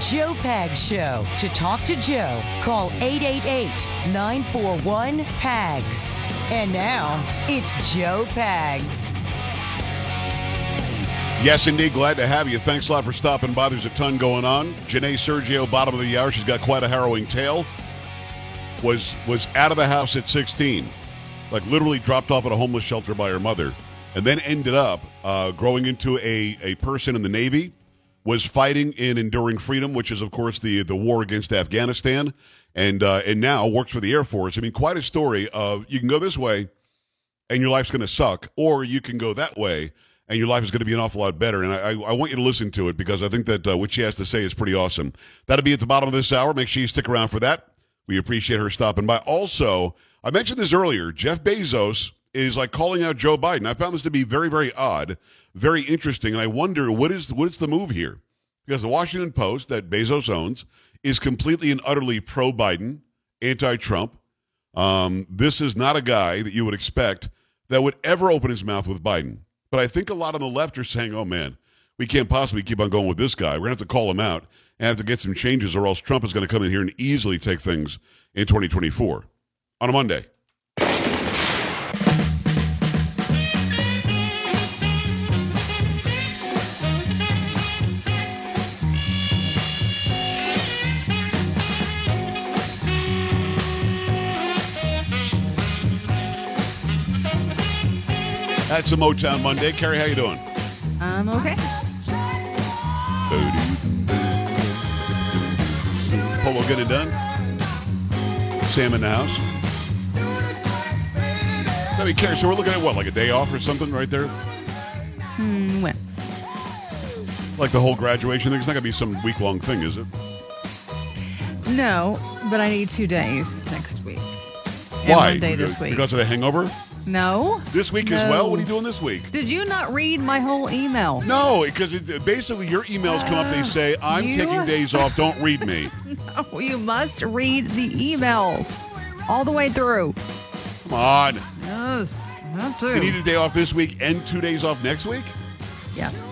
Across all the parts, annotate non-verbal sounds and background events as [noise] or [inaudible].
Joe Pags Show. To talk to Joe, call 888 941 PAGS. And now, it's Joe Pags. Yes, indeed. Glad to have you. Thanks a lot for stopping by. There's a ton going on. Janae Sergio, bottom of the hour. She's got quite a harrowing tale. Was was out of the house at 16, like literally dropped off at a homeless shelter by her mother, and then ended up uh, growing into a, a person in the Navy. Was fighting in Enduring Freedom, which is of course the the war against Afghanistan, and uh, and now works for the Air Force. I mean, quite a story of you can go this way, and your life's going to suck, or you can go that way and your life is going to be an awful lot better. And I, I want you to listen to it because I think that uh, what she has to say is pretty awesome. That'll be at the bottom of this hour. Make sure you stick around for that. We appreciate her stopping by. Also, I mentioned this earlier. Jeff Bezos is like calling out Joe Biden. I found this to be very, very odd, very interesting, and I wonder what is what is the move here? Because the Washington Post that Bezos owns is completely and utterly pro-Biden, anti-Trump. Um, this is not a guy that you would expect that would ever open his mouth with Biden. But I think a lot on the left are saying, oh man, we can't possibly keep on going with this guy. We're going to have to call him out and have to get some changes, or else Trump is going to come in here and easily take things in 2024 on a Monday. That's a Motown Monday. Carrie, how you doing? I'm okay. Polo get it done? Sam in the house? I mean, Carrie, so we're looking at what, like a day off or something right there? Hmm, when? Like the whole graduation thing? It's not going to be some week long thing, is it? No, but I need two days next week. And Why? One day this week. Because of the hangover? No. This week as No. well? What are you doing this week? Did you not read my whole email? No, because it, basically your emails come up. They ah, say, I'm You- taking [laughs] days off. Don't read me. [laughs] Oh, you must read the emails all the way through. Come on. Yes, I have to. You need a day off this week and two days off next week? yes.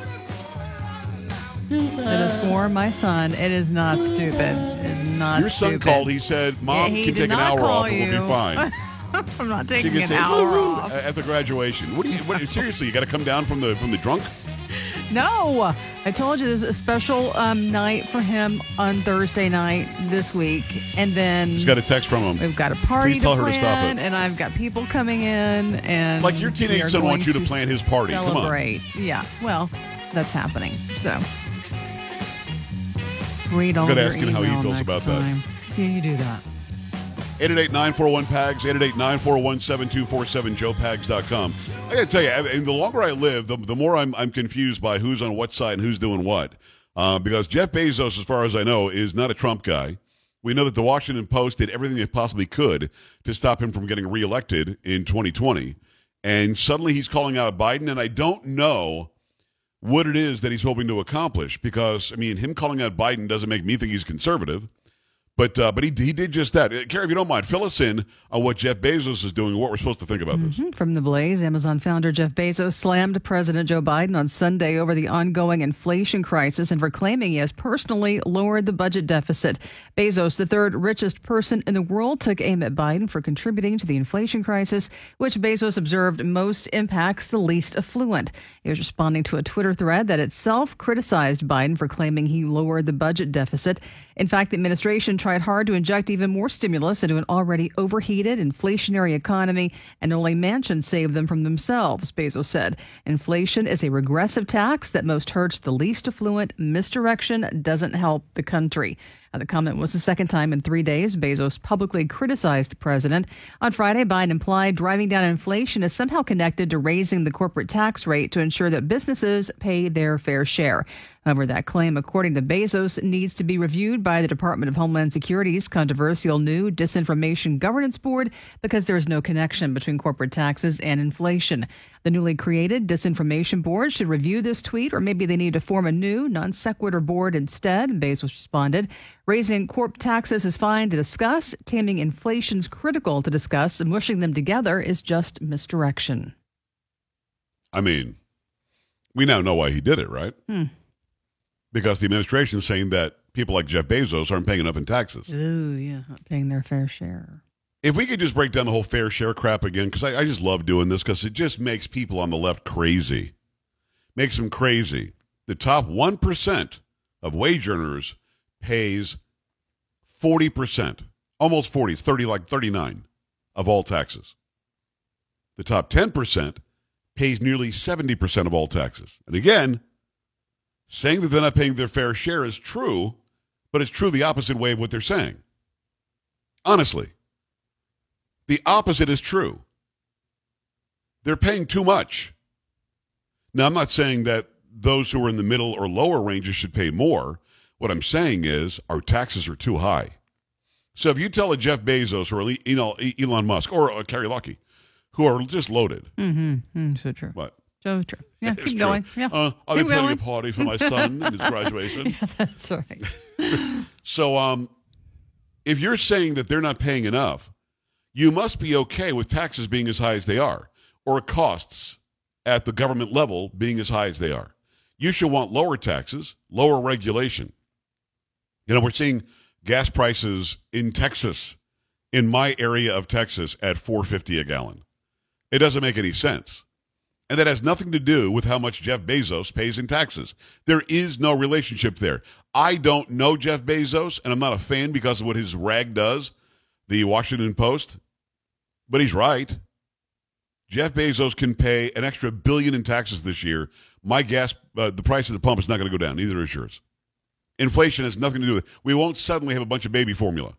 It is for my son. It is not stupid. It is not Your son stupid. called. He said, Mom Yeah, he can did take an not hour call off and we'll be fine. [laughs] [laughs] I'm not She taking an say, hour off. at the graduation. What do you? What, seriously, you got to come down from the from the drunk. No, I told you there's a special um, night for him on Thursday night this week, and then He's got a text from him. we've got a party Please tell to her to plan, stop it. and I've got people coming in, and Like your teenage we are son wants you to plan his party. Come on. Celebrate, yeah. Well, that's happening. So read all your ask him how he email feels next about that. time. Yeah, you do that. 888-941-PAGS, 888-941-7247, joepags.com. I gotta tell you, I mean, the longer I live, the, the more I'm, I'm confused by who's on what side and who's doing what. Uh, because Jeff Bezos, as far as I know, is not a Trump guy. We know that the Washington Post did everything they possibly could to stop him from getting reelected in 2020. And suddenly he's calling out Biden, and I don't know what it is that he's hoping to accomplish because, I mean, him calling out Biden doesn't make me think he's conservative. But uh, but he, he did just that. Uh, Carrie, if you don't mind, fill us in on what Jeff Bezos is doing and what we're supposed to think about this. From the Blaze, Amazon founder Jeff Bezos slammed President Joe Biden on Sunday over the ongoing inflation crisis and for claiming he has personally lowered the budget deficit. Bezos, the third richest person in the world, took aim at Biden for contributing to the inflation crisis, which Bezos observed most impacts the least affluent. He was responding to a Twitter thread that itself criticized Biden for claiming he lowered the budget deficit. In fact, the administration tried hard to inject even more stimulus into an already overheated inflationary economy, and only Manchin saved them from themselves, Bezos said. Inflation is a regressive tax that most hurts the least affluent. Misdirection doesn't help the country. Now, the comment was the second time in three days Bezos publicly criticized the president. On Friday, Biden implied driving down inflation is somehow connected to raising the corporate tax rate to ensure that businesses pay their fair share. However, that claim, according to Bezos, needs to be reviewed by the Department of Homeland Security's controversial new Disinformation Governance Board because there is no connection between corporate taxes and inflation. The newly created Disinformation Board should review this tweet, or maybe they need to form a new non sequitur board instead. Bezos responded. Raising corp taxes is fine to discuss. Taming inflation's critical to discuss. And mushing them together is just misdirection. I mean, we now know why he did it, right? Hmm. Because the administration is saying that people like Jeff Bezos aren't paying enough in taxes. Ooh, yeah, not paying their fair share. If we could just break down the whole fair share crap again, because I, I just love doing this because it just makes people on the left crazy. Makes them crazy. The top 1% of wage earners pays 40%, almost 40, it's 30, like 39 of all taxes. The top 10% pays nearly 70% of all taxes. And again, saying that they're not paying their fair share is true, but it's true the opposite way of what they're saying. Honestly, the opposite is true. They're paying too much. Now, I'm not saying that those who are in the middle or lower ranges should pay more. What I'm saying is our taxes are too high. So if you tell a Jeff Bezos or you know Elon Musk or a Carrie Lucky, who are just loaded, Mm-hmm. Mm, so true. what? So true. Yeah, keep true. going. Yeah. Uh, I'll be Keep planning going. a party for my son and his [laughs] graduation. yeah, that's right. [laughs] So, um, if you're saying that they're not paying enough, you must be okay with taxes being as high as they are, or costs at the government level being as high as they are. You should want lower taxes, lower regulation. You know, we're seeing gas prices in Texas, in my area of Texas, at 450 a gallon. It doesn't make any sense. And that has nothing to do with how much Jeff Bezos pays in taxes. There is no relationship there. I don't know Jeff Bezos, and I'm not a fan because of what his rag does, the Washington Post. But he's right. Jeff Bezos can pay an extra billion in taxes this year. My gas, uh, the price of the pump is not going to go down. Neither is yours. Inflation has nothing to do with it. We won't suddenly have a bunch of baby formula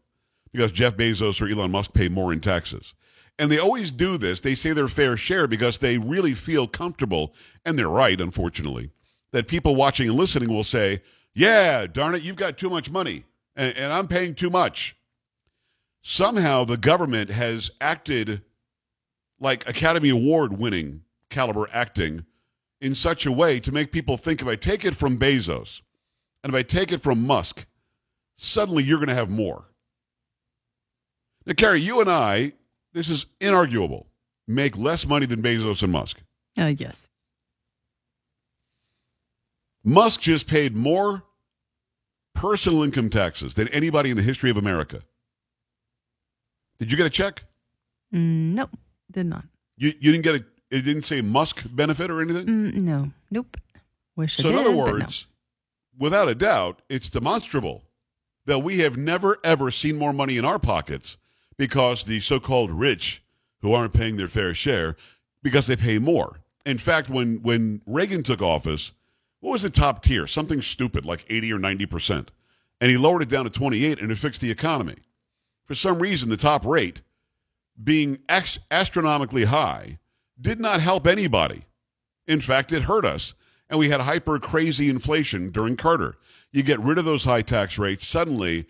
because Jeff Bezos or Elon Musk pay more in taxes. And they always do this. They say their fair share because they really feel comfortable, and they're right, unfortunately, that people watching and listening will say, Yeah, darn it, you've got too much money, and, and I'm paying too much. Somehow the government has acted like Academy Award winning caliber acting in such a way to make people think if I take it from Bezos and if I take it from Musk, suddenly you're going to have more. Now, Carrie, you and I, this is inarguable, make less money than Bezos and Musk. Uh, yes. Musk just paid more personal income taxes than anybody in the history of America. Did you get a check? Mm, nope. Did not. You, you didn't get a, it didn't say Musk benefit or anything? Mm, no. Nope. Wish So, in other no. words, without a doubt, it's demonstrable that we have never, ever seen more money in our pockets because the so called rich who aren't paying their fair share because they pay more. In fact, when, when Reagan took office, what was the top tier? Something stupid like 80 or 90%. And he lowered it down to 28 and it fixed the economy. For some reason, the top rate, being astronomically high, did not help anybody. In fact, it hurt us. And we had hyper crazy inflation during Carter. You get rid of those high tax rates, suddenly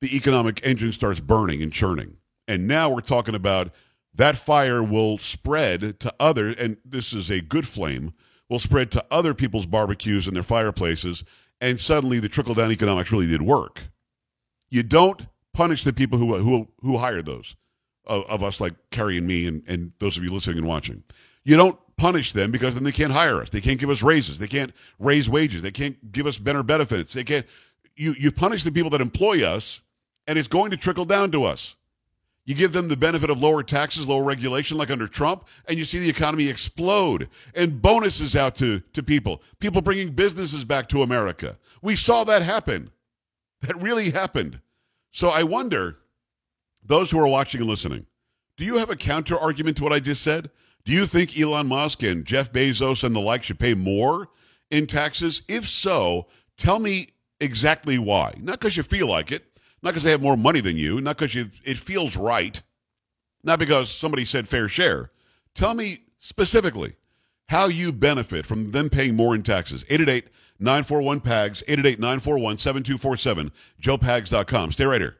the economic engine starts burning and churning. And now we're talking about that fire will spread to other, and this is a good flame, will spread to other people's barbecues and their fireplaces. And suddenly the trickle down economics really did work. You don't punish the people who, who, who hired those of, of us, like Carrie and me, and, and those of you listening and watching. You don't punish them because then they can't hire us. They can't give us raises. They can't raise wages. They can't give us better benefits. They can't. You you punish the people that employ us, and it's going to trickle down to us. You give them the benefit of lower taxes, lower regulation, like under Trump, and you see the economy explode and bonuses out to, to people, people bringing businesses back to America. We saw that happen. That really happened. So I wonder, those who are watching and listening, do you have a counter argument to what I just said? Do you think Elon Musk and Jeff Bezos and the like should pay more in taxes? If so, tell me exactly why. Not because you feel like it, not because they have more money than you, not because it feels right, not because somebody said fair share. Tell me specifically how you benefit from them paying more in taxes. 888 941 PAGS, 888 941 7247, joepags.com. Stay right here.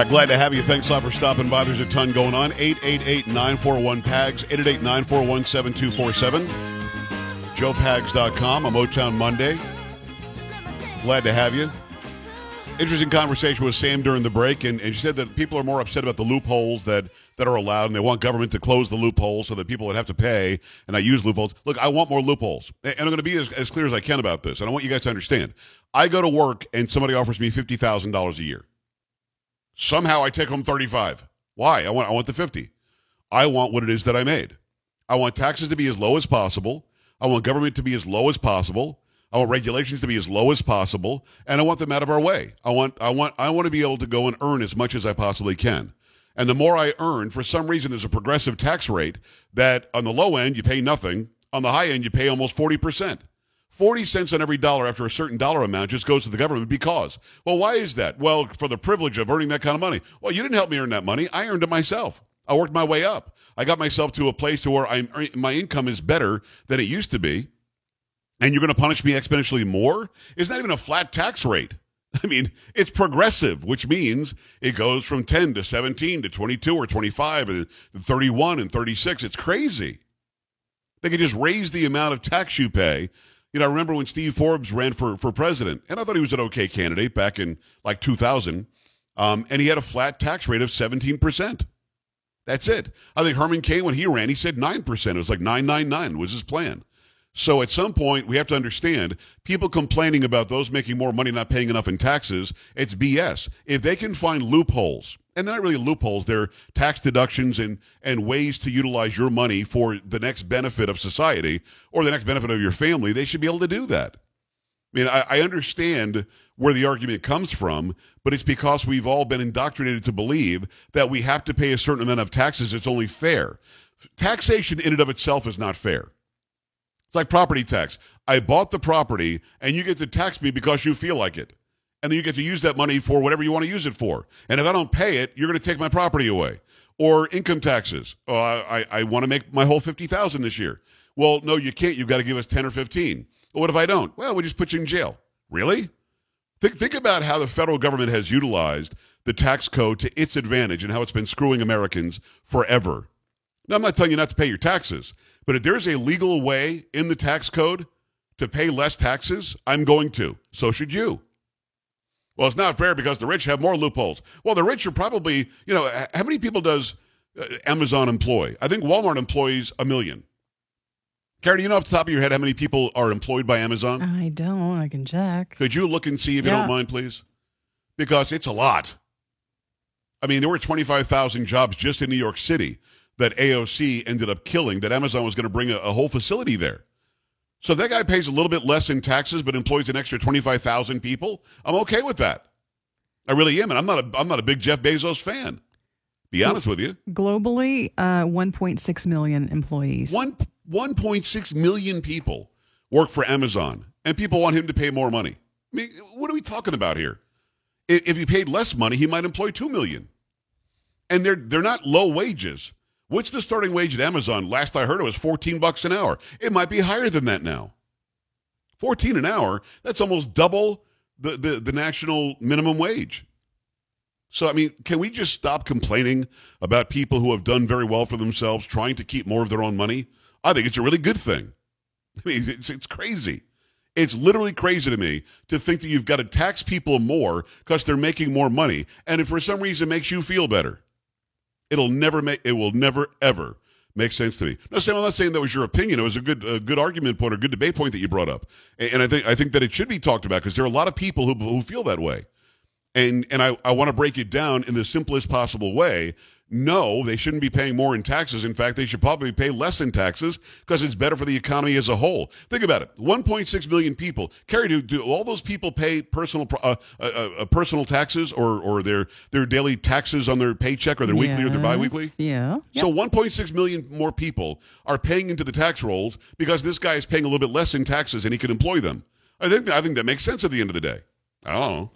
Right, glad to have you. Thanks a lot for stopping by. There's a ton going on. 888-941-PAGS, 888-941-7247. JoePags.com, a Motown Monday. Glad to have you. Interesting conversation with Sam during the break, and, and she said that people are more upset about the loopholes that, that are allowed, and they want government to close the loopholes so that people would have to pay and not use loopholes. Look, I want more loopholes, and I'm going to be as, as clear as I can about this, and I want you guys to understand. I go to work, and somebody offers me $50,000 a year. Somehow I take home 35. Why? I want I want the 50. I want what it is that I made. I want taxes to be as low as possible. I want government to be as low as possible. I want regulations to be as low as possible, and I want them out of our way. I want I want I want to be able to go and earn as much as I possibly can. And the more I earn, for some reason there's a progressive tax rate that on the low end you pay nothing, on the high end you pay almost 40%. 40 cents on every dollar after a certain dollar amount just goes to the government because. Well, why is that? Well, for the privilege of earning that kind of money. Well, you didn't help me earn that money. I earned it myself. I worked my way up. I got myself to a place to where I'm, my income is better than it used to be. And you're going to punish me exponentially more? It's not even a flat tax rate. [laughs] I mean, it's progressive, which means it goes from 10 to 17 to 22 or 25 and 31 and 36. It's crazy. They could just raise the amount of tax you pay you know, I remember when Steve Forbes ran for, for president, and I thought he was an okay candidate back in like 2000, um, and he had a flat tax rate of 17%. That's it. I think Herman Cain, when he ran, he said 9%. It was like 999 was his plan. So at some point, we have to understand people complaining about those making more money not paying enough in taxes, it's BS. If they can find loopholes, and they're not really loopholes, they're tax deductions and, and ways to utilize your money for the next benefit of society or the next benefit of your family, they should be able to do that. I mean, I, I understand where the argument comes from, but it's because we've all been indoctrinated to believe that we have to pay a certain amount of taxes. It's only fair. Taxation in and of itself is not fair. It's like property tax. I bought the property and you get to tax me because you feel like it. And then you get to use that money for whatever you want to use it for. And if I don't pay it, you're going to take my property away. Or income taxes. Oh, I, I, want to make my whole 50000 this year. Well, no, you can't. You've got to give us 10 or 15. Well, what if I don't? Well, we just put you in jail. Really? Think, think about how the federal government has utilized the tax code to its advantage and how it's been screwing Americans forever. Now, I'm not telling you not to pay your taxes. But if there's a legal way in the tax code to pay less taxes, I'm going to. So should you. Well, it's not fair because the rich have more loopholes. Well, the rich are probably, you know, how many people does uh, Amazon employ? I think Walmart employs a million. Carrie, do you know off the top of your head how many people are employed by Amazon? I don't. I can check. Could you look and see if yeah. you don't mind, please? Because it's a lot. I mean, there were 25,000 jobs just in New York City that AOC ended up killing, that Amazon was going to bring a, a whole facility there. So if that guy pays a little bit less in taxes but employs an extra 25,000 people, I'm okay with that. I really am. And I'm not a, I'm not a big Jeff Bezos fan. Be honest with you. Globally, uh, 1.6 million employees. One, 1.6 million people work for Amazon, and people want him to pay more money. I mean, what are we talking about here? If he paid less money, he might employ 2 million. And they're, they're not low wages. What's the starting wage at Amazon? Last I heard it was 14 bucks an hour. It might be higher than that now. 14 an hour, that's almost double the, the, the national minimum wage. So, I mean, can we just stop complaining about people who have done very well for themselves trying to keep more of their own money? I think it's a really good thing. [laughs] I mean, it's, it's crazy. It's literally crazy to me to think that you've got to tax people more because they're making more money. And if for some reason makes you feel better, It'll never make. It will never ever make sense to me. No, Sam, I'm not saying that was your opinion. It was a good, a good argument point or good debate point that you brought up, and, and I think I think that it should be talked about because there are a lot of people who who feel that way, and and I I want to break it down in the simplest possible way no, they shouldn't be paying more in taxes. In fact, they should probably pay less in taxes because it's better for the economy as a whole. Think about it: 1.6 million people. Carrie, do, do all those people pay personal uh, uh, uh, personal taxes or or their their daily taxes on their paycheck or their yes. weekly or their biweekly? Yeah. Yep. So 1.6 million more people are paying into the tax rolls because this guy is paying a little bit less in taxes and he can employ them. I think I think that makes sense at the end of the day. I don't know.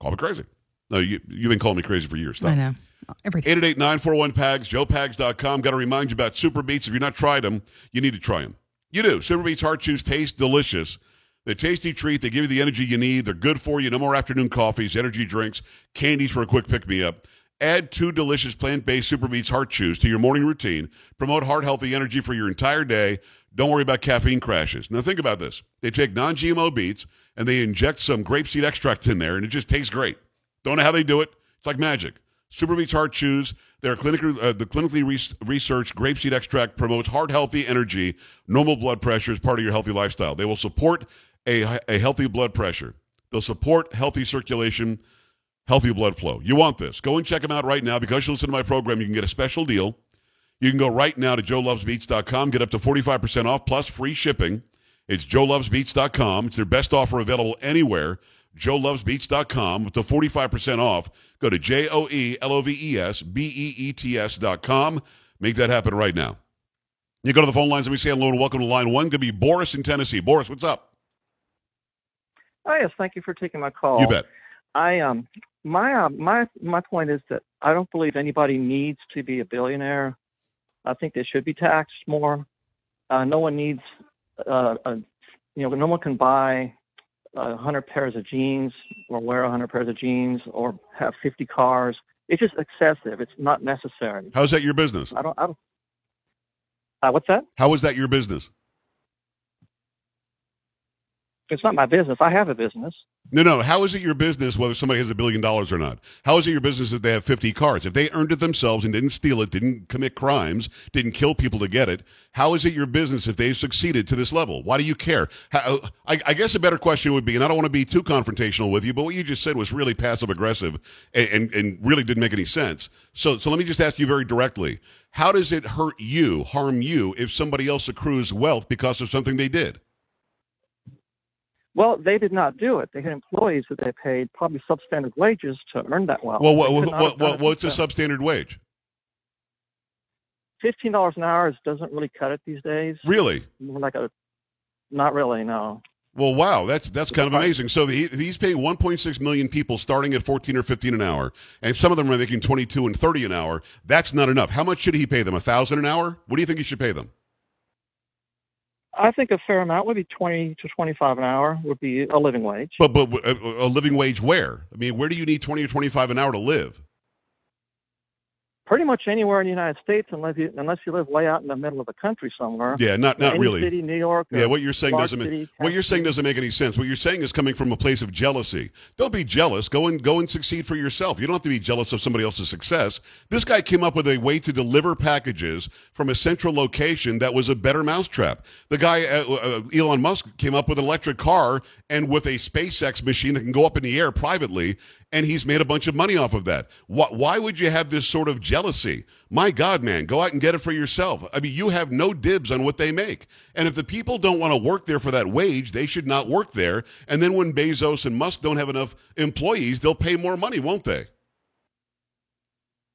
Call me crazy. No, you you've been calling me crazy for years. Stop. I know every day. 888-941-PAGS, joepags.com. Got to remind you about Super Beets. If you've not tried them, you need to try them. You do. Super Beets Heart Chews taste delicious. The tasty treat. They give you the energy you need. They're good for you. No more afternoon coffees, energy drinks, candies for a quick pick me up. Add two delicious plant based Super Beets Heart Chews to your morning routine. Promote heart healthy energy for your entire day. Don't worry about caffeine crashes. Now, think about this they take non GMO beets and they inject some grapeseed extract in there, and it just tastes great. Don't know how they do it. It's like magic. Super Heart Chews. They're clinically, uh, the clinically re- researched grapeseed extract promotes heart healthy energy, normal blood pressure as part of your healthy lifestyle. They will support a, a healthy blood pressure. They'll support healthy circulation, healthy blood flow. You want this. Go and check them out right now. Because you listen to my program, you can get a special deal. You can go right now to joelovesbeets.com, get up to 45% off plus free shipping. It's joelovesbeets.com. It's their best offer available anywhere joelovesbeets.com with the 45% off. Go to J O E L O V E S B E E T S.com. Make that happen right now. You go to the phone lines. Let me say hello and welcome to line one. Could be Boris in Tennessee. Boris, what's up? Oh yes, thank you for taking my call. You bet. I um my uh, my my point is that I don't believe anybody needs to be a billionaire. I think they should be taxed more. Uh, no one needs uh, a, you know no one can buy a hundred pairs of jeans or wear a hundred pairs of jeans or have fifty cars. It's just excessive. It's not necessary. How's that your business? I don't. I don't. Uh, what's that? How is that your business? It's not my business. I have a business. No, no. How is it your business whether somebody has a billion dollars or not? How is it your business that they have 50 cars? If they earned it themselves and didn't steal it, didn't commit crimes, didn't kill people to get it, how is it your business if they succeeded to this level? Why do you care? How, I, I, guess a better question would be, and I don't want to be too confrontational with you, but what you just said was really passive aggressive and, and, and really didn't make any sense. So, so let me just ask you very directly. How does it hurt you, harm you, if somebody else accrues wealth because of something they did? Well, they did not do it. They had employees that they paid probably substandard wages to earn that wealth. Well, what, what, what, what's a substandard wage? Fifteen dollars an hour doesn't really cut it these days. Really? Like a, not really, no. Well, wow, that's that's kind of amazing. So he, he's paying 1.6 million people starting at 14 or 15 an hour, and some of them are making 22 and 30 an hour. That's not enough. How much should he pay them? A thousand an hour? What do you think he should pay them? I think a fair amount would be twenty to twenty-five an hour would be a living wage. But but a, a living wage where? I mean, where do you need twenty or twenty-five an hour to live? Pretty much anywhere in the United States, unless you unless you live way out in the middle of the country somewhere. Yeah, not not Any really. City, New York. Yeah, what you're saying doesn't city, make, what you're saying doesn't make any sense. What you're saying is coming from a place of jealousy. Don't be jealous. Go and go and succeed for yourself. You don't have to be jealous of somebody else's success. This guy came up with a way to deliver packages from a central location that was a better mousetrap. The guy uh, uh, Elon Musk came up with an electric car and with a SpaceX machine that can go up in the air privately and he's made a bunch of money off of that. Why, why would you have this sort of jealousy? My God, man, go out and get it for yourself. I mean, you have no dibs on what they make. And if the people don't want to work there for that wage, they should not work there. And then when Bezos and Musk don't have enough employees, they'll pay more money, won't they?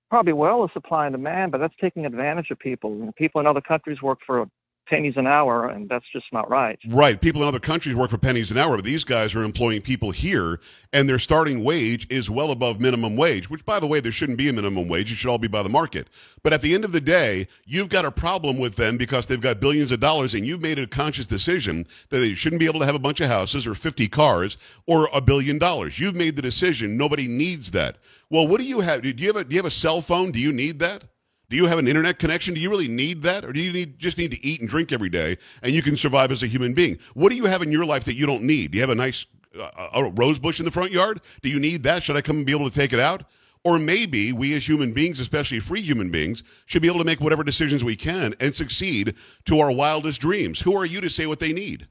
Probably well, the supply and demand, but that's taking advantage of people. People in other countries work for pennies an hour, and that's just not right. Right. People in other countries work for pennies an hour, but these guys are employing people here, and their starting wage is well above minimum wage, which, by the way, there shouldn't be a minimum wage. It should all be by the market. But at the end of the day, you've got a problem with them because they've got billions of dollars, and you've made a conscious decision that they shouldn't be able to have a bunch of houses or 50 cars or a billion dollars. You've made the decision. Nobody needs that. Well, what do you have? Do you have a, do you have a cell phone? Do you need that? Do you have an internet connection? Do you really need that? Or do you need, just need to eat and drink every day and you can survive as a human being? What do you have in your life that you don't need? Do you have a nice uh, a rose bush in the front yard? Do you need that? Should I come and be able to take it out? Or maybe we as human beings, especially free human beings, should be able to make whatever decisions we can and succeed to our wildest dreams. Who are you to say what they need?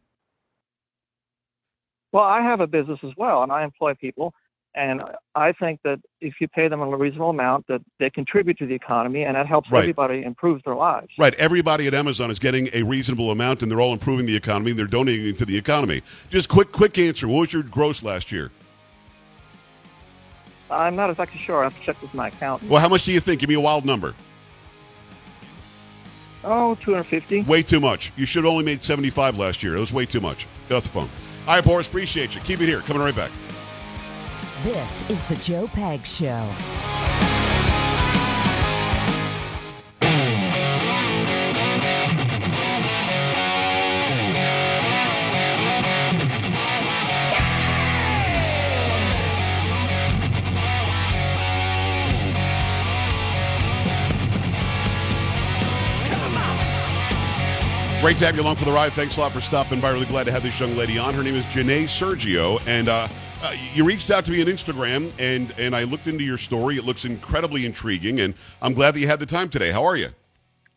Well, I have a business as well, and I employ people. And I think that if you pay them a reasonable amount, that they contribute to the economy, and that helps Right. everybody improve their lives. Right. Everybody at Amazon is getting a reasonable amount, and they're all improving the economy. And they're donating to the economy. Just quick, quick answer. What was your gross last year? I'm not exactly sure. I have to check with my accountant. Well, how much do you think? Give me a wild number. Oh, 250. Way too much. You should have only made 75 last year. It was way too much. Get off the phone. All right, Boris, appreciate you. Keep it here. Coming right back. This is The Joe Pag Show. Great to have you along for the ride. Thanks a lot for stopping by. Really glad to have this young lady on. Her name is Janae Sergio, and uh, uh, you reached out to me on Instagram, and and I looked into your story. It looks incredibly intriguing, and I'm glad that you had the time today. How are you?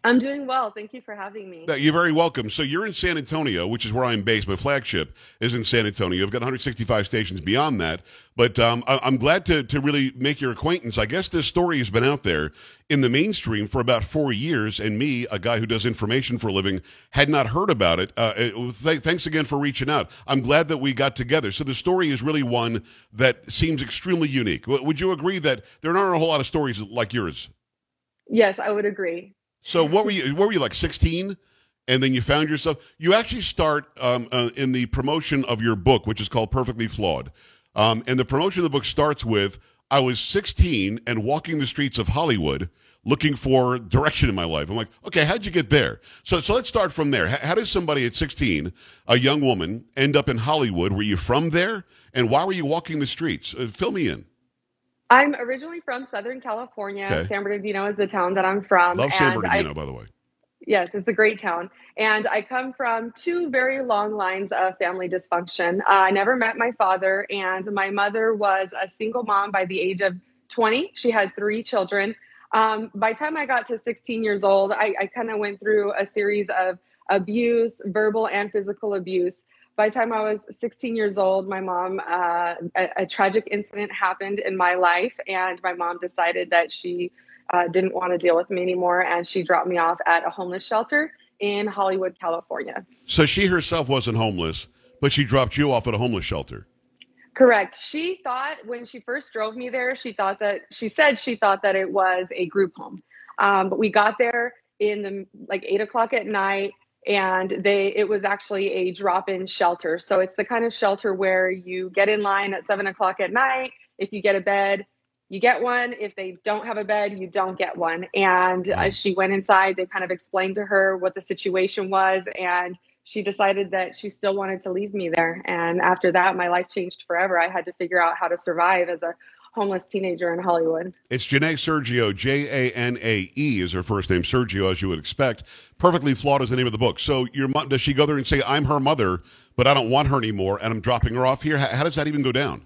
I'm doing well. Thank you for having me. You're very welcome. So you're in San Antonio, which is where I'm based. My flagship is in San Antonio. I've got 165 stations beyond that. But um, I- am glad to, to really make your acquaintance. I guess this story has been out there in the mainstream for about four years, and me, a guy who does information for a living, had not heard about it. Uh, th- thanks again for reaching out. I'm glad that we got together. So the story is really one that seems extremely unique. W- would you agree that there aren't a whole lot of stories like yours? Yes, I would agree. So what were you? What were you like? Sixteen, and then you found yourself. You actually start um, uh, in the promotion of your book, which is called Perfectly Flawed. Um, and the promotion of the book starts with I was 16 and walking the streets of Hollywood looking for direction in my life. I'm like, okay, how'd you get there? So, so let's start from there. How, how does somebody at 16, a young woman, end up in Hollywood? Were you from there? And why were you walking the streets? Uh, fill me in. I'm originally from Southern California. Okay. San Bernardino is the town that I'm from. Love San Bernardino, I, by the way. yes, it's a great town. And I come from two very long lines of family dysfunction. Uh, I never met my father, and my mother was a single mom by the age of 20. She had three children. Um, by the time I got to 16 years old, I, I kind of went through a series of abuse, verbal and physical abuse by the time I was 16 years old, my mom, uh, a, a, tragic incident happened in my life, and my mom decided that she uh, didn't want to deal with me anymore, and she dropped me off at a homeless shelter in Hollywood, California. So she herself wasn't homeless, but she dropped you off at a homeless shelter. Correct. She thought when she first drove me there, she thought that she said she thought that it was a group home, um, but we got there in the like eight o'clock at night and they it was actually a drop-in shelter. So it's the kind of shelter where you get in line at seven o'clock at night. If you get a bed you get one. If they don't have a bed you don't get one. And as she went inside they kind of explained to her what the situation was and she decided that she still wanted to leave me there. And after that my life changed forever. I had to figure out how to survive as a homeless teenager in Hollywood. It's Janae Sergio, J A N A E is her first name, Sergio, as you would expect. Perfectly Flawed is the name of the book. So your mom, does she go there and say, I'm her mother, but I don't want her anymore, and I'm dropping her off here? How, how does that even go down?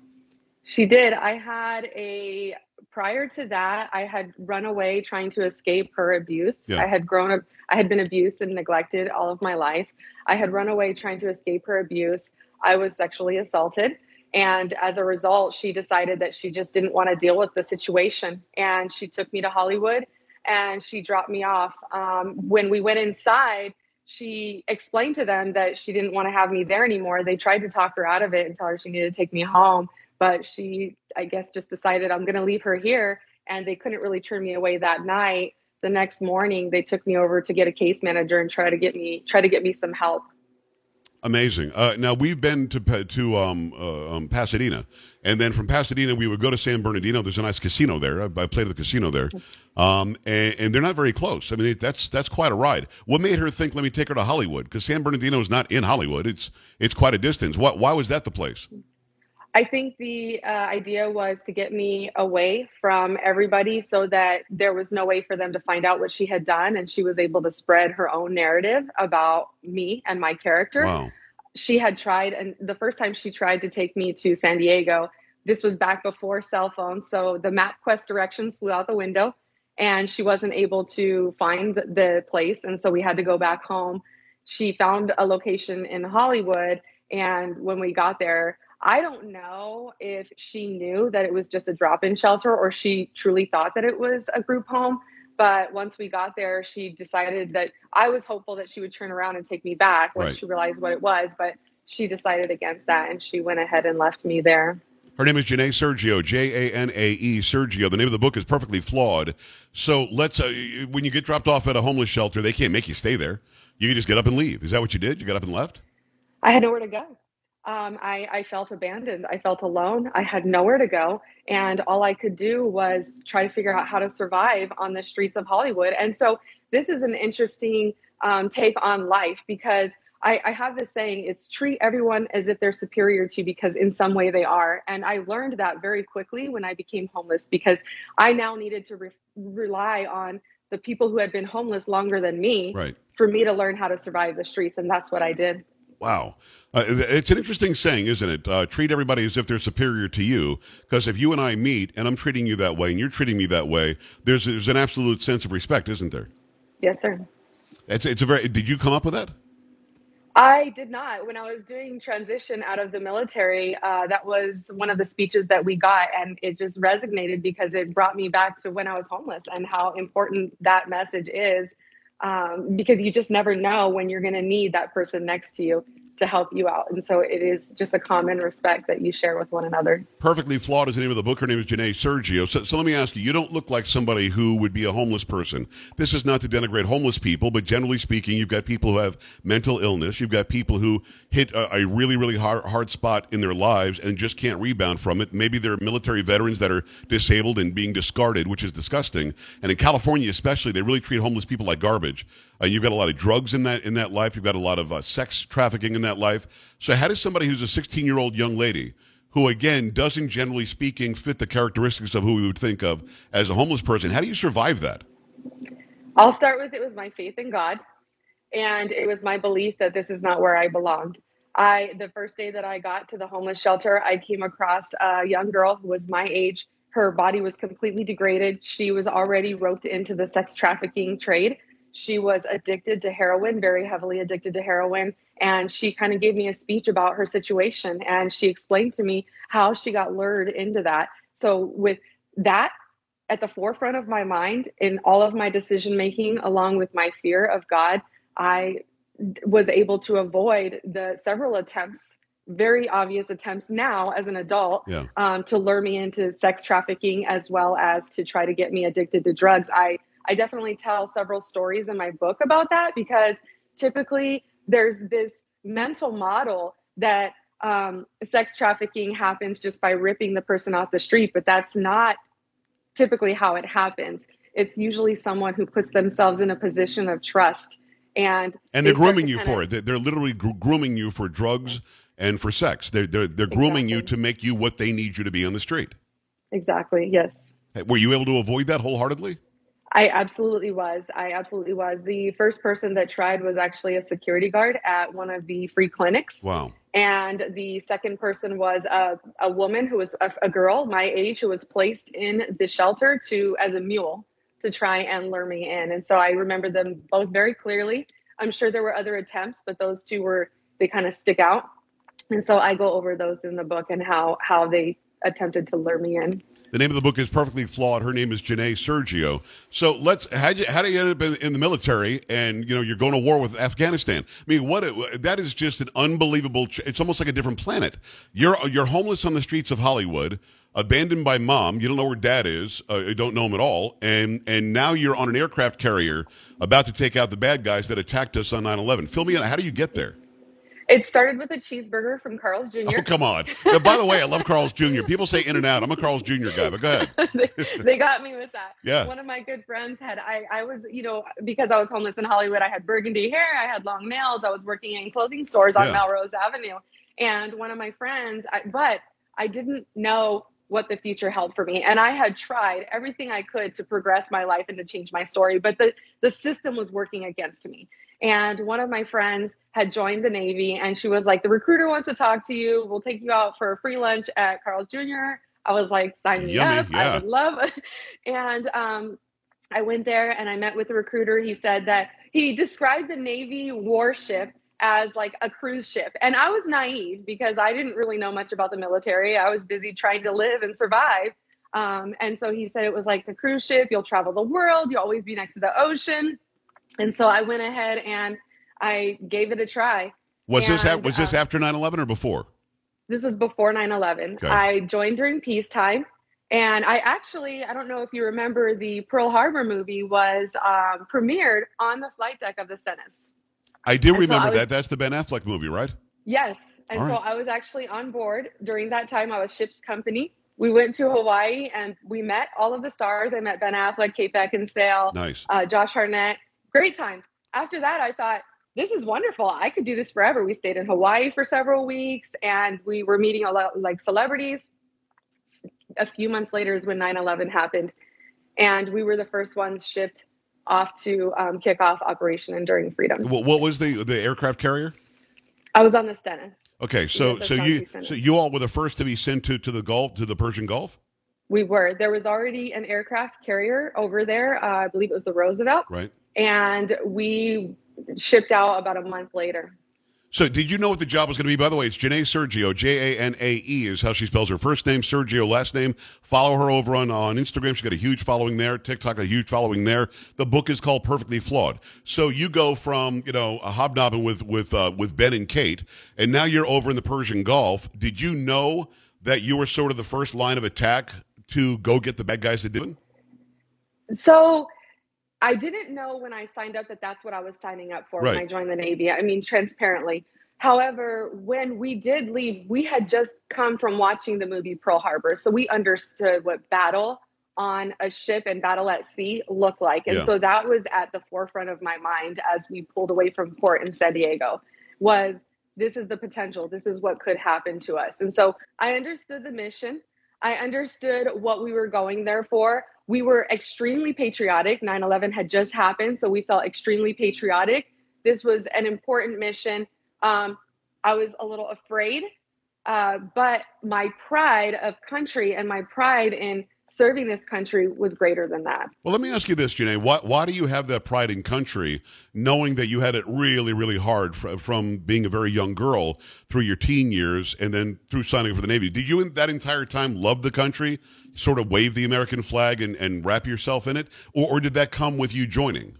She did. I had a, prior to that, I had run away trying to escape her abuse. Yeah. I had grown up, I had been abused and neglected all of my life. I had run away trying to escape her abuse. I was sexually assaulted. And as a result, she decided that she just didn't want to deal with the situation. And she took me to Hollywood and she dropped me off. Um, when we went inside, she explained to them that she didn't want to have me there anymore. They tried to talk her out of it and tell her she needed to take me home. But she, I guess, just decided I'm going to leave her here. And they couldn't really turn me away that night. The next morning, they took me over to get a case manager and try to get me try to get me some help. Amazing. Uh, now we've been to to um, uh, um, Pasadena, and then from Pasadena we would go to San Bernardino. There's a nice casino there. I, I played at the casino there, um, and, and, they're not very close. I mean, that's that's quite a ride. What made her think, "Let me take her to Hollywood"? Because San Bernardino is not in Hollywood. It's it's quite a distance. What? Why was that the place? I think the uh, idea was to get me away from everybody so that there was no way for them to find out what she had done. And she was able to spread her own narrative about me and my character. Wow. She had tried, and the first time she tried to take me to San Diego, this was back before cell phones. So the MapQuest directions flew out the window and she wasn't able to find the place. And so we had to go back home. She found a location in Hollywood. And when we got there, I don't know if she knew that it was just a drop in shelter or she truly thought that it was a group home. But once we got there, she decided that I was hopeful that she would turn around and take me back once right. she realized what it was. But she decided against that and she went ahead and left me there. Her name is Janae Sergio, J A N A E Sergio. The name of the book is Perfectly Flawed. So let's, uh, when you get dropped off at a homeless shelter, they can't make you stay there. You can just get up and leave. Is that what you did? You got up and left? I had nowhere to go um, I, I felt abandoned. I felt alone. I had nowhere to go. And all I could do was try to figure out how to survive on the streets of Hollywood. And so this is an interesting um, take on life because I, I, have this saying it's treat everyone as if they're superior to you because in some way they are. And I learned that very quickly when I became homeless because I now needed to re- rely on the people who had been homeless longer than me right. for me to learn how to survive the streets. And that's what I did. Wow. Uh, it's an interesting saying, isn't it? Uh, treat everybody as if they're superior to you. Because if you and I meet and I'm treating you that way and you're treating me that way, there's, there's an absolute sense of respect, isn't there? Yes, sir. It's, it's a very, did you come up with that? I did not. When I was doing transition out of the military, uh, that was one of the speeches that we got, and it just resonated because it brought me back to when I was homeless and how important that message is. Um, because you just never know when you're going to need that person next to you to help you out. And so it is just a common respect that you share with one another. Perfectly Flawed is the name of the book. Her name is Janae Sergio. So, so let me ask you, you don't look like somebody who would be a homeless person. This is not to denigrate homeless people, but generally speaking, you've got people who have mental illness. You've got people who hit a, a really, really hard, hard spot in their lives and just can't rebound from it. Maybe they're military veterans that are disabled and being discarded, which is disgusting. And in California especially, they really treat homeless people like garbage. Uh, you've got a lot of drugs in that in that life. You've got a lot of uh, sex trafficking in that life. So how does somebody who's a 16 year old young lady, who again doesn't generally speaking fit the characteristics of who we would think of as a homeless person, how do you survive that? I'll start with it was my faith in God, and it was my belief that this is not where I belonged. I the first day that I got to the homeless shelter, I came across a young girl who was my age. Her body was completely degraded. She was already roped into the sex trafficking trade she was addicted to heroin, very heavily addicted to heroin. And she kind of gave me a speech about her situation and she explained to me how she got lured into that. So, with that at the forefront of my mind in all of my decision making, along with my fear of God, I was able to avoid the several attempts very obvious attempts now as an adult yeah. um, to lure me into sex trafficking as well as to try to get me addicted to drugs. I I definitely tell several stories in my book about that because typically there's this mental model that um, sex trafficking happens just by ripping the person off the street, but that's not typically how it happens. It's usually someone who puts themselves in a position of trust and and they're grooming you for of, it. They're literally grooming you for drugs and for sex. They're they're, they're grooming exactly. you to make you what they need you to be on the street. Exactly. Yes. Were you able to avoid that wholeheartedly? I absolutely was. I absolutely was. The first person that tried was actually a security guard at one of the free clinics. Wow. And the second person was a, a woman who was a, a girl my age who was placed in the shelter to as a mule to try and lure me in. And so I remember them both very clearly. I'm sure there were other attempts, but those two were they kind of stick out. And so I go over those in the book and how how they attempted to lure me in. The name of the book is Perfectly Flawed. Her name is Janae Sergio. So let's how you, how do you end up in, in, the military and you know you're going to war with Afghanistan? I mean, what that is just an unbelievable. It's almost like a different planet. You're you're homeless on the streets of Hollywood, abandoned by mom. You don't know where dad is. Uh, you don't know him at all, and and now you're on an aircraft carrier about to take out the bad guys that attacked us on 9/11. Fill me in. How do you get there? It started with a cheeseburger from Carl's Jr. Oh, come on. Now, by the way, I love Carl's Jr. People say In and Out. I'm a Carl's Jr. guy, but go ahead. [laughs] they, they, got me with that. Yeah. One of my good friends had, I, I was, you know, because I was homeless in Hollywood, I had burgundy hair, I had long nails, I was working in clothing stores on yeah. Melrose Avenue. And one of my friends, I, but I didn't know what the future held for me. And I had tried everything I could to progress my life and to change my story, but the, the system was working against me. And one of my friends had joined the Navy and she was like, The recruiter wants to talk to you. We'll take you out for a free lunch at Carl's Jr. I was like, Sign me Yummy, up. Yeah. I would love it. [laughs] And um, I went there and I met with the recruiter. He said that he described the Navy warship as like a cruise ship. And I was naive because I didn't really know much about the military. I was busy trying to live and survive. Um, and so he said it was like the cruise ship. You'll travel the world. You'll always be next to the ocean. And so I went ahead and I gave it a try. Was and, this was this uh, after 9/11 or before? This was before 9/11. Okay. I joined during peacetime. And I actually, I don't know if you remember, the Pearl Harbor movie was um, premiered on the flight deck of the Stennis. I do and remember so I was, that. That's the Ben Affleck movie, right? Yes. And so I was actually on board during that time. I was ship's company. We went to Hawaii and we met all of the stars. I met Ben Affleck, Kate Beckinsale, nice. uh, Josh Hartnett, great time. After that, I thought, this is wonderful. I could do this forever. We stayed in Hawaii for several weeks and we were meeting a lot like celebrities. A few months later is when 9 11 happened. And we were the first ones shipped off to um, kick off Operation Enduring Freedom. What was the the aircraft carrier? I was on the Stennis. Okay, so so you so you all were the first to be sent to to the Gulf to the Persian Gulf. We were. There was already an aircraft carrier over there. Uh, I believe it was the Roosevelt. Right. And we shipped out about a month later. So, did you know what the job was going to be? By the way, it's Janae Sergio. J A N A E is how she spells her first name, Sergio last name. Follow her over on, on Instagram. She's got a huge following there. TikTok, a huge following there. The book is called Perfectly Flawed. So you go from you know a hobnobbing with with uh, with Ben and Kate, and now you're over in the Persian Gulf. Did you know that you were sort of the first line of attack to go get the bad guys that did it So I didn't know when I signed up that that's what I was signing up for right. when I joined the Navy. I mean, transparently. However, when we did leave, we had just come from watching the movie Pearl Harbor. So we understood what battle on a ship and battle at sea looked like. And yeah. so that was at the forefront of my mind as we pulled away from port in San Diego was this is the potential. This is what could happen to us. And so I understood the mission. I understood what we were going there for we were extremely patriotic. 9 11 had just happened, so we felt extremely patriotic. This was an important mission. Um, I was a little afraid, uh, but my pride of country and my pride in serving this country was greater than that. Well, let me ask you this, Janae. Why, why do you have that pride in country, knowing that you had it really, really hard fr- from being a very young girl through your teen years and then through signing up for the Navy? Did you, in that entire time, love the country, sort of wave the American flag and, and wrap yourself in it? Or, or did that come with you joining?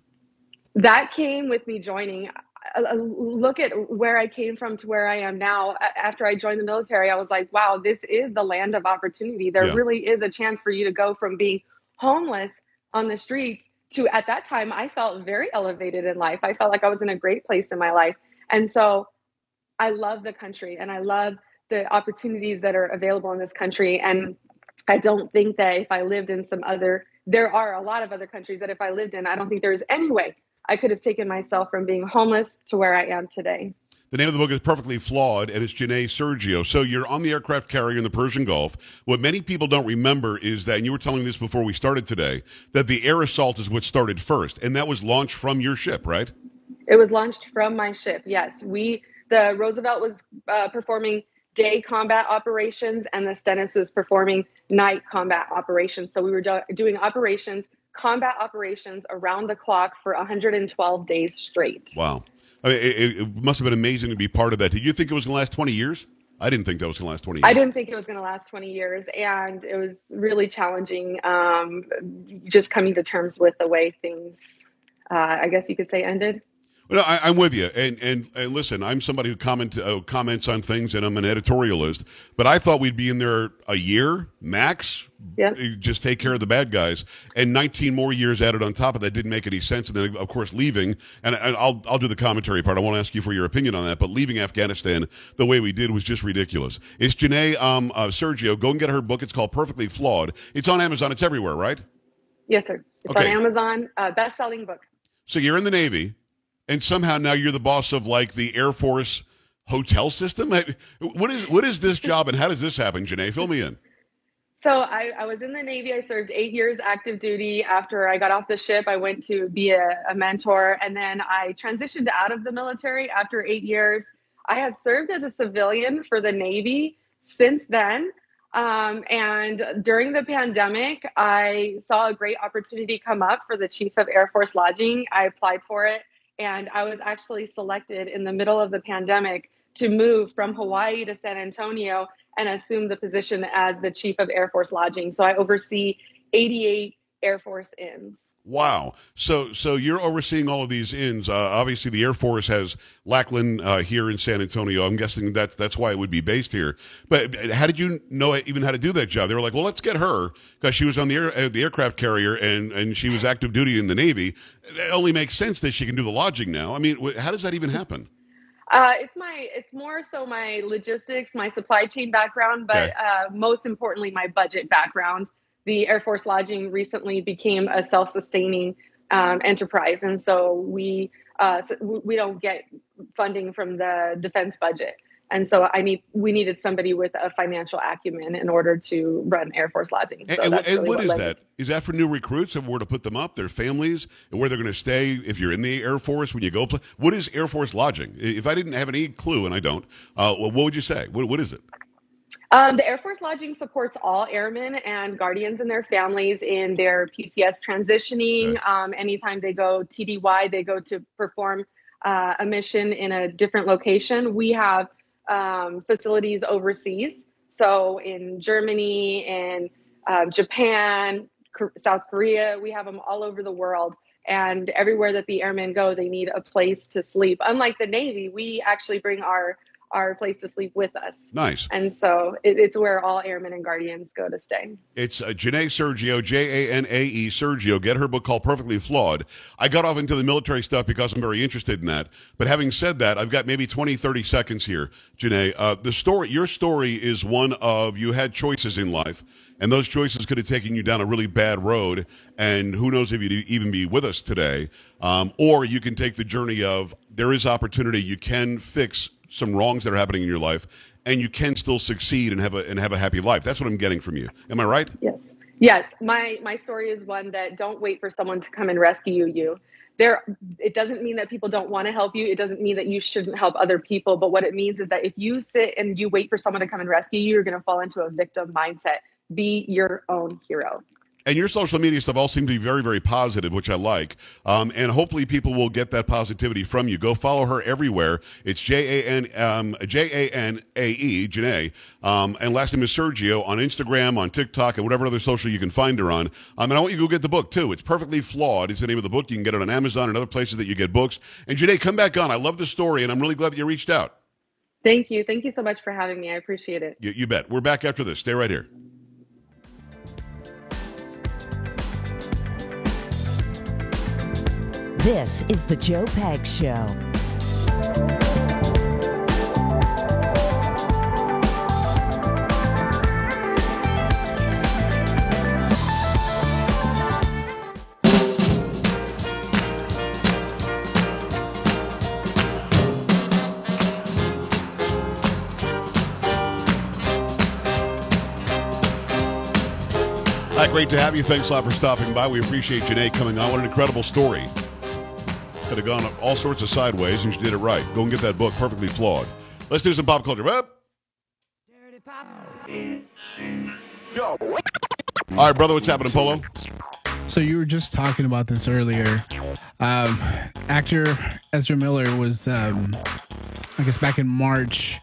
That came with me joining look at where I came from to where I am now. After I joined the military, I was like, wow, this is the land of opportunity. There yeah. really is a chance for you to go from being homeless on the streets to at that time, I felt very elevated in life. I felt like I was in a great place in my life. And so I love the country and I love the opportunities that are available in this country. And I don't think that if I lived in some other, there are a lot of other countries that if I lived in, I don't think there is any way I could have taken myself from being homeless to where I am today. The name of the book is Perfectly Flawed, and it's Janae Sergio. So you're on the aircraft carrier in the Persian Gulf. What many people don't remember is that, and you were telling this before we started today, that the air assault is what started first, and that was launched from your ship, right? It was launched from my ship. Yes, we the Roosevelt was uh, performing day combat operations, and the Stennis was performing night combat operations. So we were do- doing operations combat operations around the clock for 112 days straight. Wow. I mean, it, it, must have been amazing to be part of that. Did you think it was going to last 20 years? I didn't think that was going to last 20 years. I didn't think it was going to last 20 years. And it was really challenging um, just coming to terms with the way things, uh, I guess you could say, ended. No, I, am with you. And, and, and listen, I'm somebody who comment, uh, comments on things, and I'm an editorialist. But I thought we'd be in there a year max. Yeah. Just take care of the bad guys, and 19 more years added on top of that didn't make any sense. And then, of course, leaving. And, and I'll I'll do the commentary part. I won't ask you for your opinion on that. But leaving Afghanistan the way we did was just ridiculous. It's Janae um, uh, Sergio. Go and get her book. It's called Perfectly Flawed. It's on Amazon. It's everywhere, right? Yes, sir. It's okay. on Amazon. Uh, best-selling book. So you're in the Navy and somehow now you're the boss of like the Air Force hotel system. What is what is this job, and how does this happen, Janae? Fill me in. So I, I, was in the Navy. I served eight years active duty. After I got off the ship, I went to be a, a mentor, and then I transitioned out of the military after eight years. I have served as a civilian for the Navy since then. Um, and during the pandemic, I saw a great opportunity come up for the Chief of Air Force Lodging. I applied for it and I was actually selected in the middle of the pandemic to move from Hawaii to San Antonio and assume the position as the chief of Air Force Lodging. So I oversee 88 Air Force inns. Wow. So so you're overseeing all of these inns. Uh, obviously, the Air Force has Lackland uh, here in San Antonio. I'm guessing that's that's why it would be based here. But how did you know even how to do that job? They were like, well, let's get her because she was on the air, uh, the aircraft carrier and and she was active duty in the Navy. It only makes sense that she can do the lodging now. I mean, how does that even happen? Uh, it's my it's more so my logistics, my supply chain background, but okay. uh, most importantly, my budget background the Air Force Lodging recently became a self-sustaining um, enterprise, and so we uh, we don't get funding from the defense budget. and so I need we needed somebody with a financial acumen in order to run Air Force Lodging. So and, and really what, what is that? Is that for new recruits and where to put them up, their families, and where they're going to stay if you're in the Air Force when you go? Play? What is Air Force Lodging? If I didn't have any clue, and I don't, uh, what would you say? What, what is it? Um, the Air Force Lodging supports all airmen and guardians and their families in their PCS transitioning. Um, anytime they go TDY, they go to perform uh, a mission in a different location. We have um, facilities overseas. So in Germany and um, Japan, South Korea, we have them all over the world. And everywhere that the airmen go, they need a place to sleep. Unlike the Navy, we actually bring our our place to sleep with us. Nice. And so it, it's where all airmen and guardians go to stay. It's uh, Janae Sergio, J A N A E Sergio. Get her book called Perfectly Flawed. I got off into the military stuff because I'm very interested in that. But having said that, I've got maybe 20, 30 seconds here, Janae. Uh, the story, your story is one of you had choices in life, and those choices could have taken you down a really bad road. And who knows if you'd even be with us today. Um, or you can take the journey of there is opportunity. You can fix some wrongs that are happening in your life, and you can still succeed and have a and have a happy life. That's what I'm getting from you. Am I right? Yes. Yes. My my story is one that don't wait for someone to come and rescue you. There it doesn't mean that people don't want to help you. It doesn't mean that you shouldn't help other people. But what it means is that if you sit and you wait for someone to come and rescue you, you're gonna fall into a victim mindset. Be your own hero and your social media stuff all seem to be very, very positive, which I like. Um, and hopefully, people will get that positivity from you. Go follow her everywhere. It's J A N um, J A N A E Janae, um, and last name is Sergio on Instagram, on TikTok, and whatever other social you can find her on. Um, and I want you to go get the book too. It's perfectly flawed. It's the name of the book. You can get it on Amazon and other places that you get books. And Janae, come back on. I love the story, and I'm really glad that you reached out. Thank you. Thank you so much for having me. I appreciate it. You, you bet. We're back after this. Stay right here. This is the Joe Pags Show. Hi, great to have you. Thanks a lot for stopping by. We appreciate Janae coming on. What an incredible story. Could have gone all sorts of sideways, and she did it right. Go and get that book, Perfectly Flawed. Let's do some pop culture. Up. All right, brother, what's happening, Polo? So you were just talking about this earlier. Um, actor Ezra Miller was, um, I guess, back in March,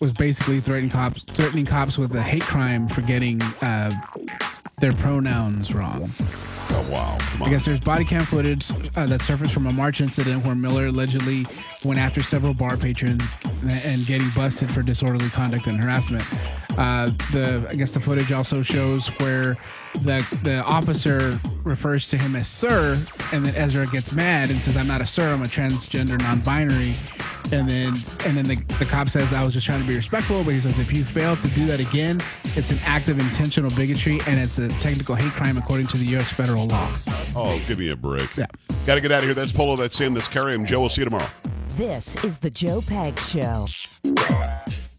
was basically threatening cops, threatening cops with a hate crime for getting uh, their pronouns wrong. Oh, wow. I guess there's body cam footage uh, that surfaced from a March incident where Miller allegedly went after several bar patrons and getting busted for disorderly conduct and harassment. Uh, the I guess the footage also shows where the the officer refers to him as sir, and then Ezra gets mad and says, "I'm not a sir. I'm a transgender, non-binary." And then and then the, the cop says, "I was just trying to be respectful," but he says, "If you fail to do that again, it's an act of intentional bigotry and it's a technical hate crime according to the U.S. federal law." Oh, give me a break. Yeah. Got to get out of here. That's Polo. That's Sam. That's Carrie. I'm Joe. We'll see you tomorrow. This is the Joe Pags Show.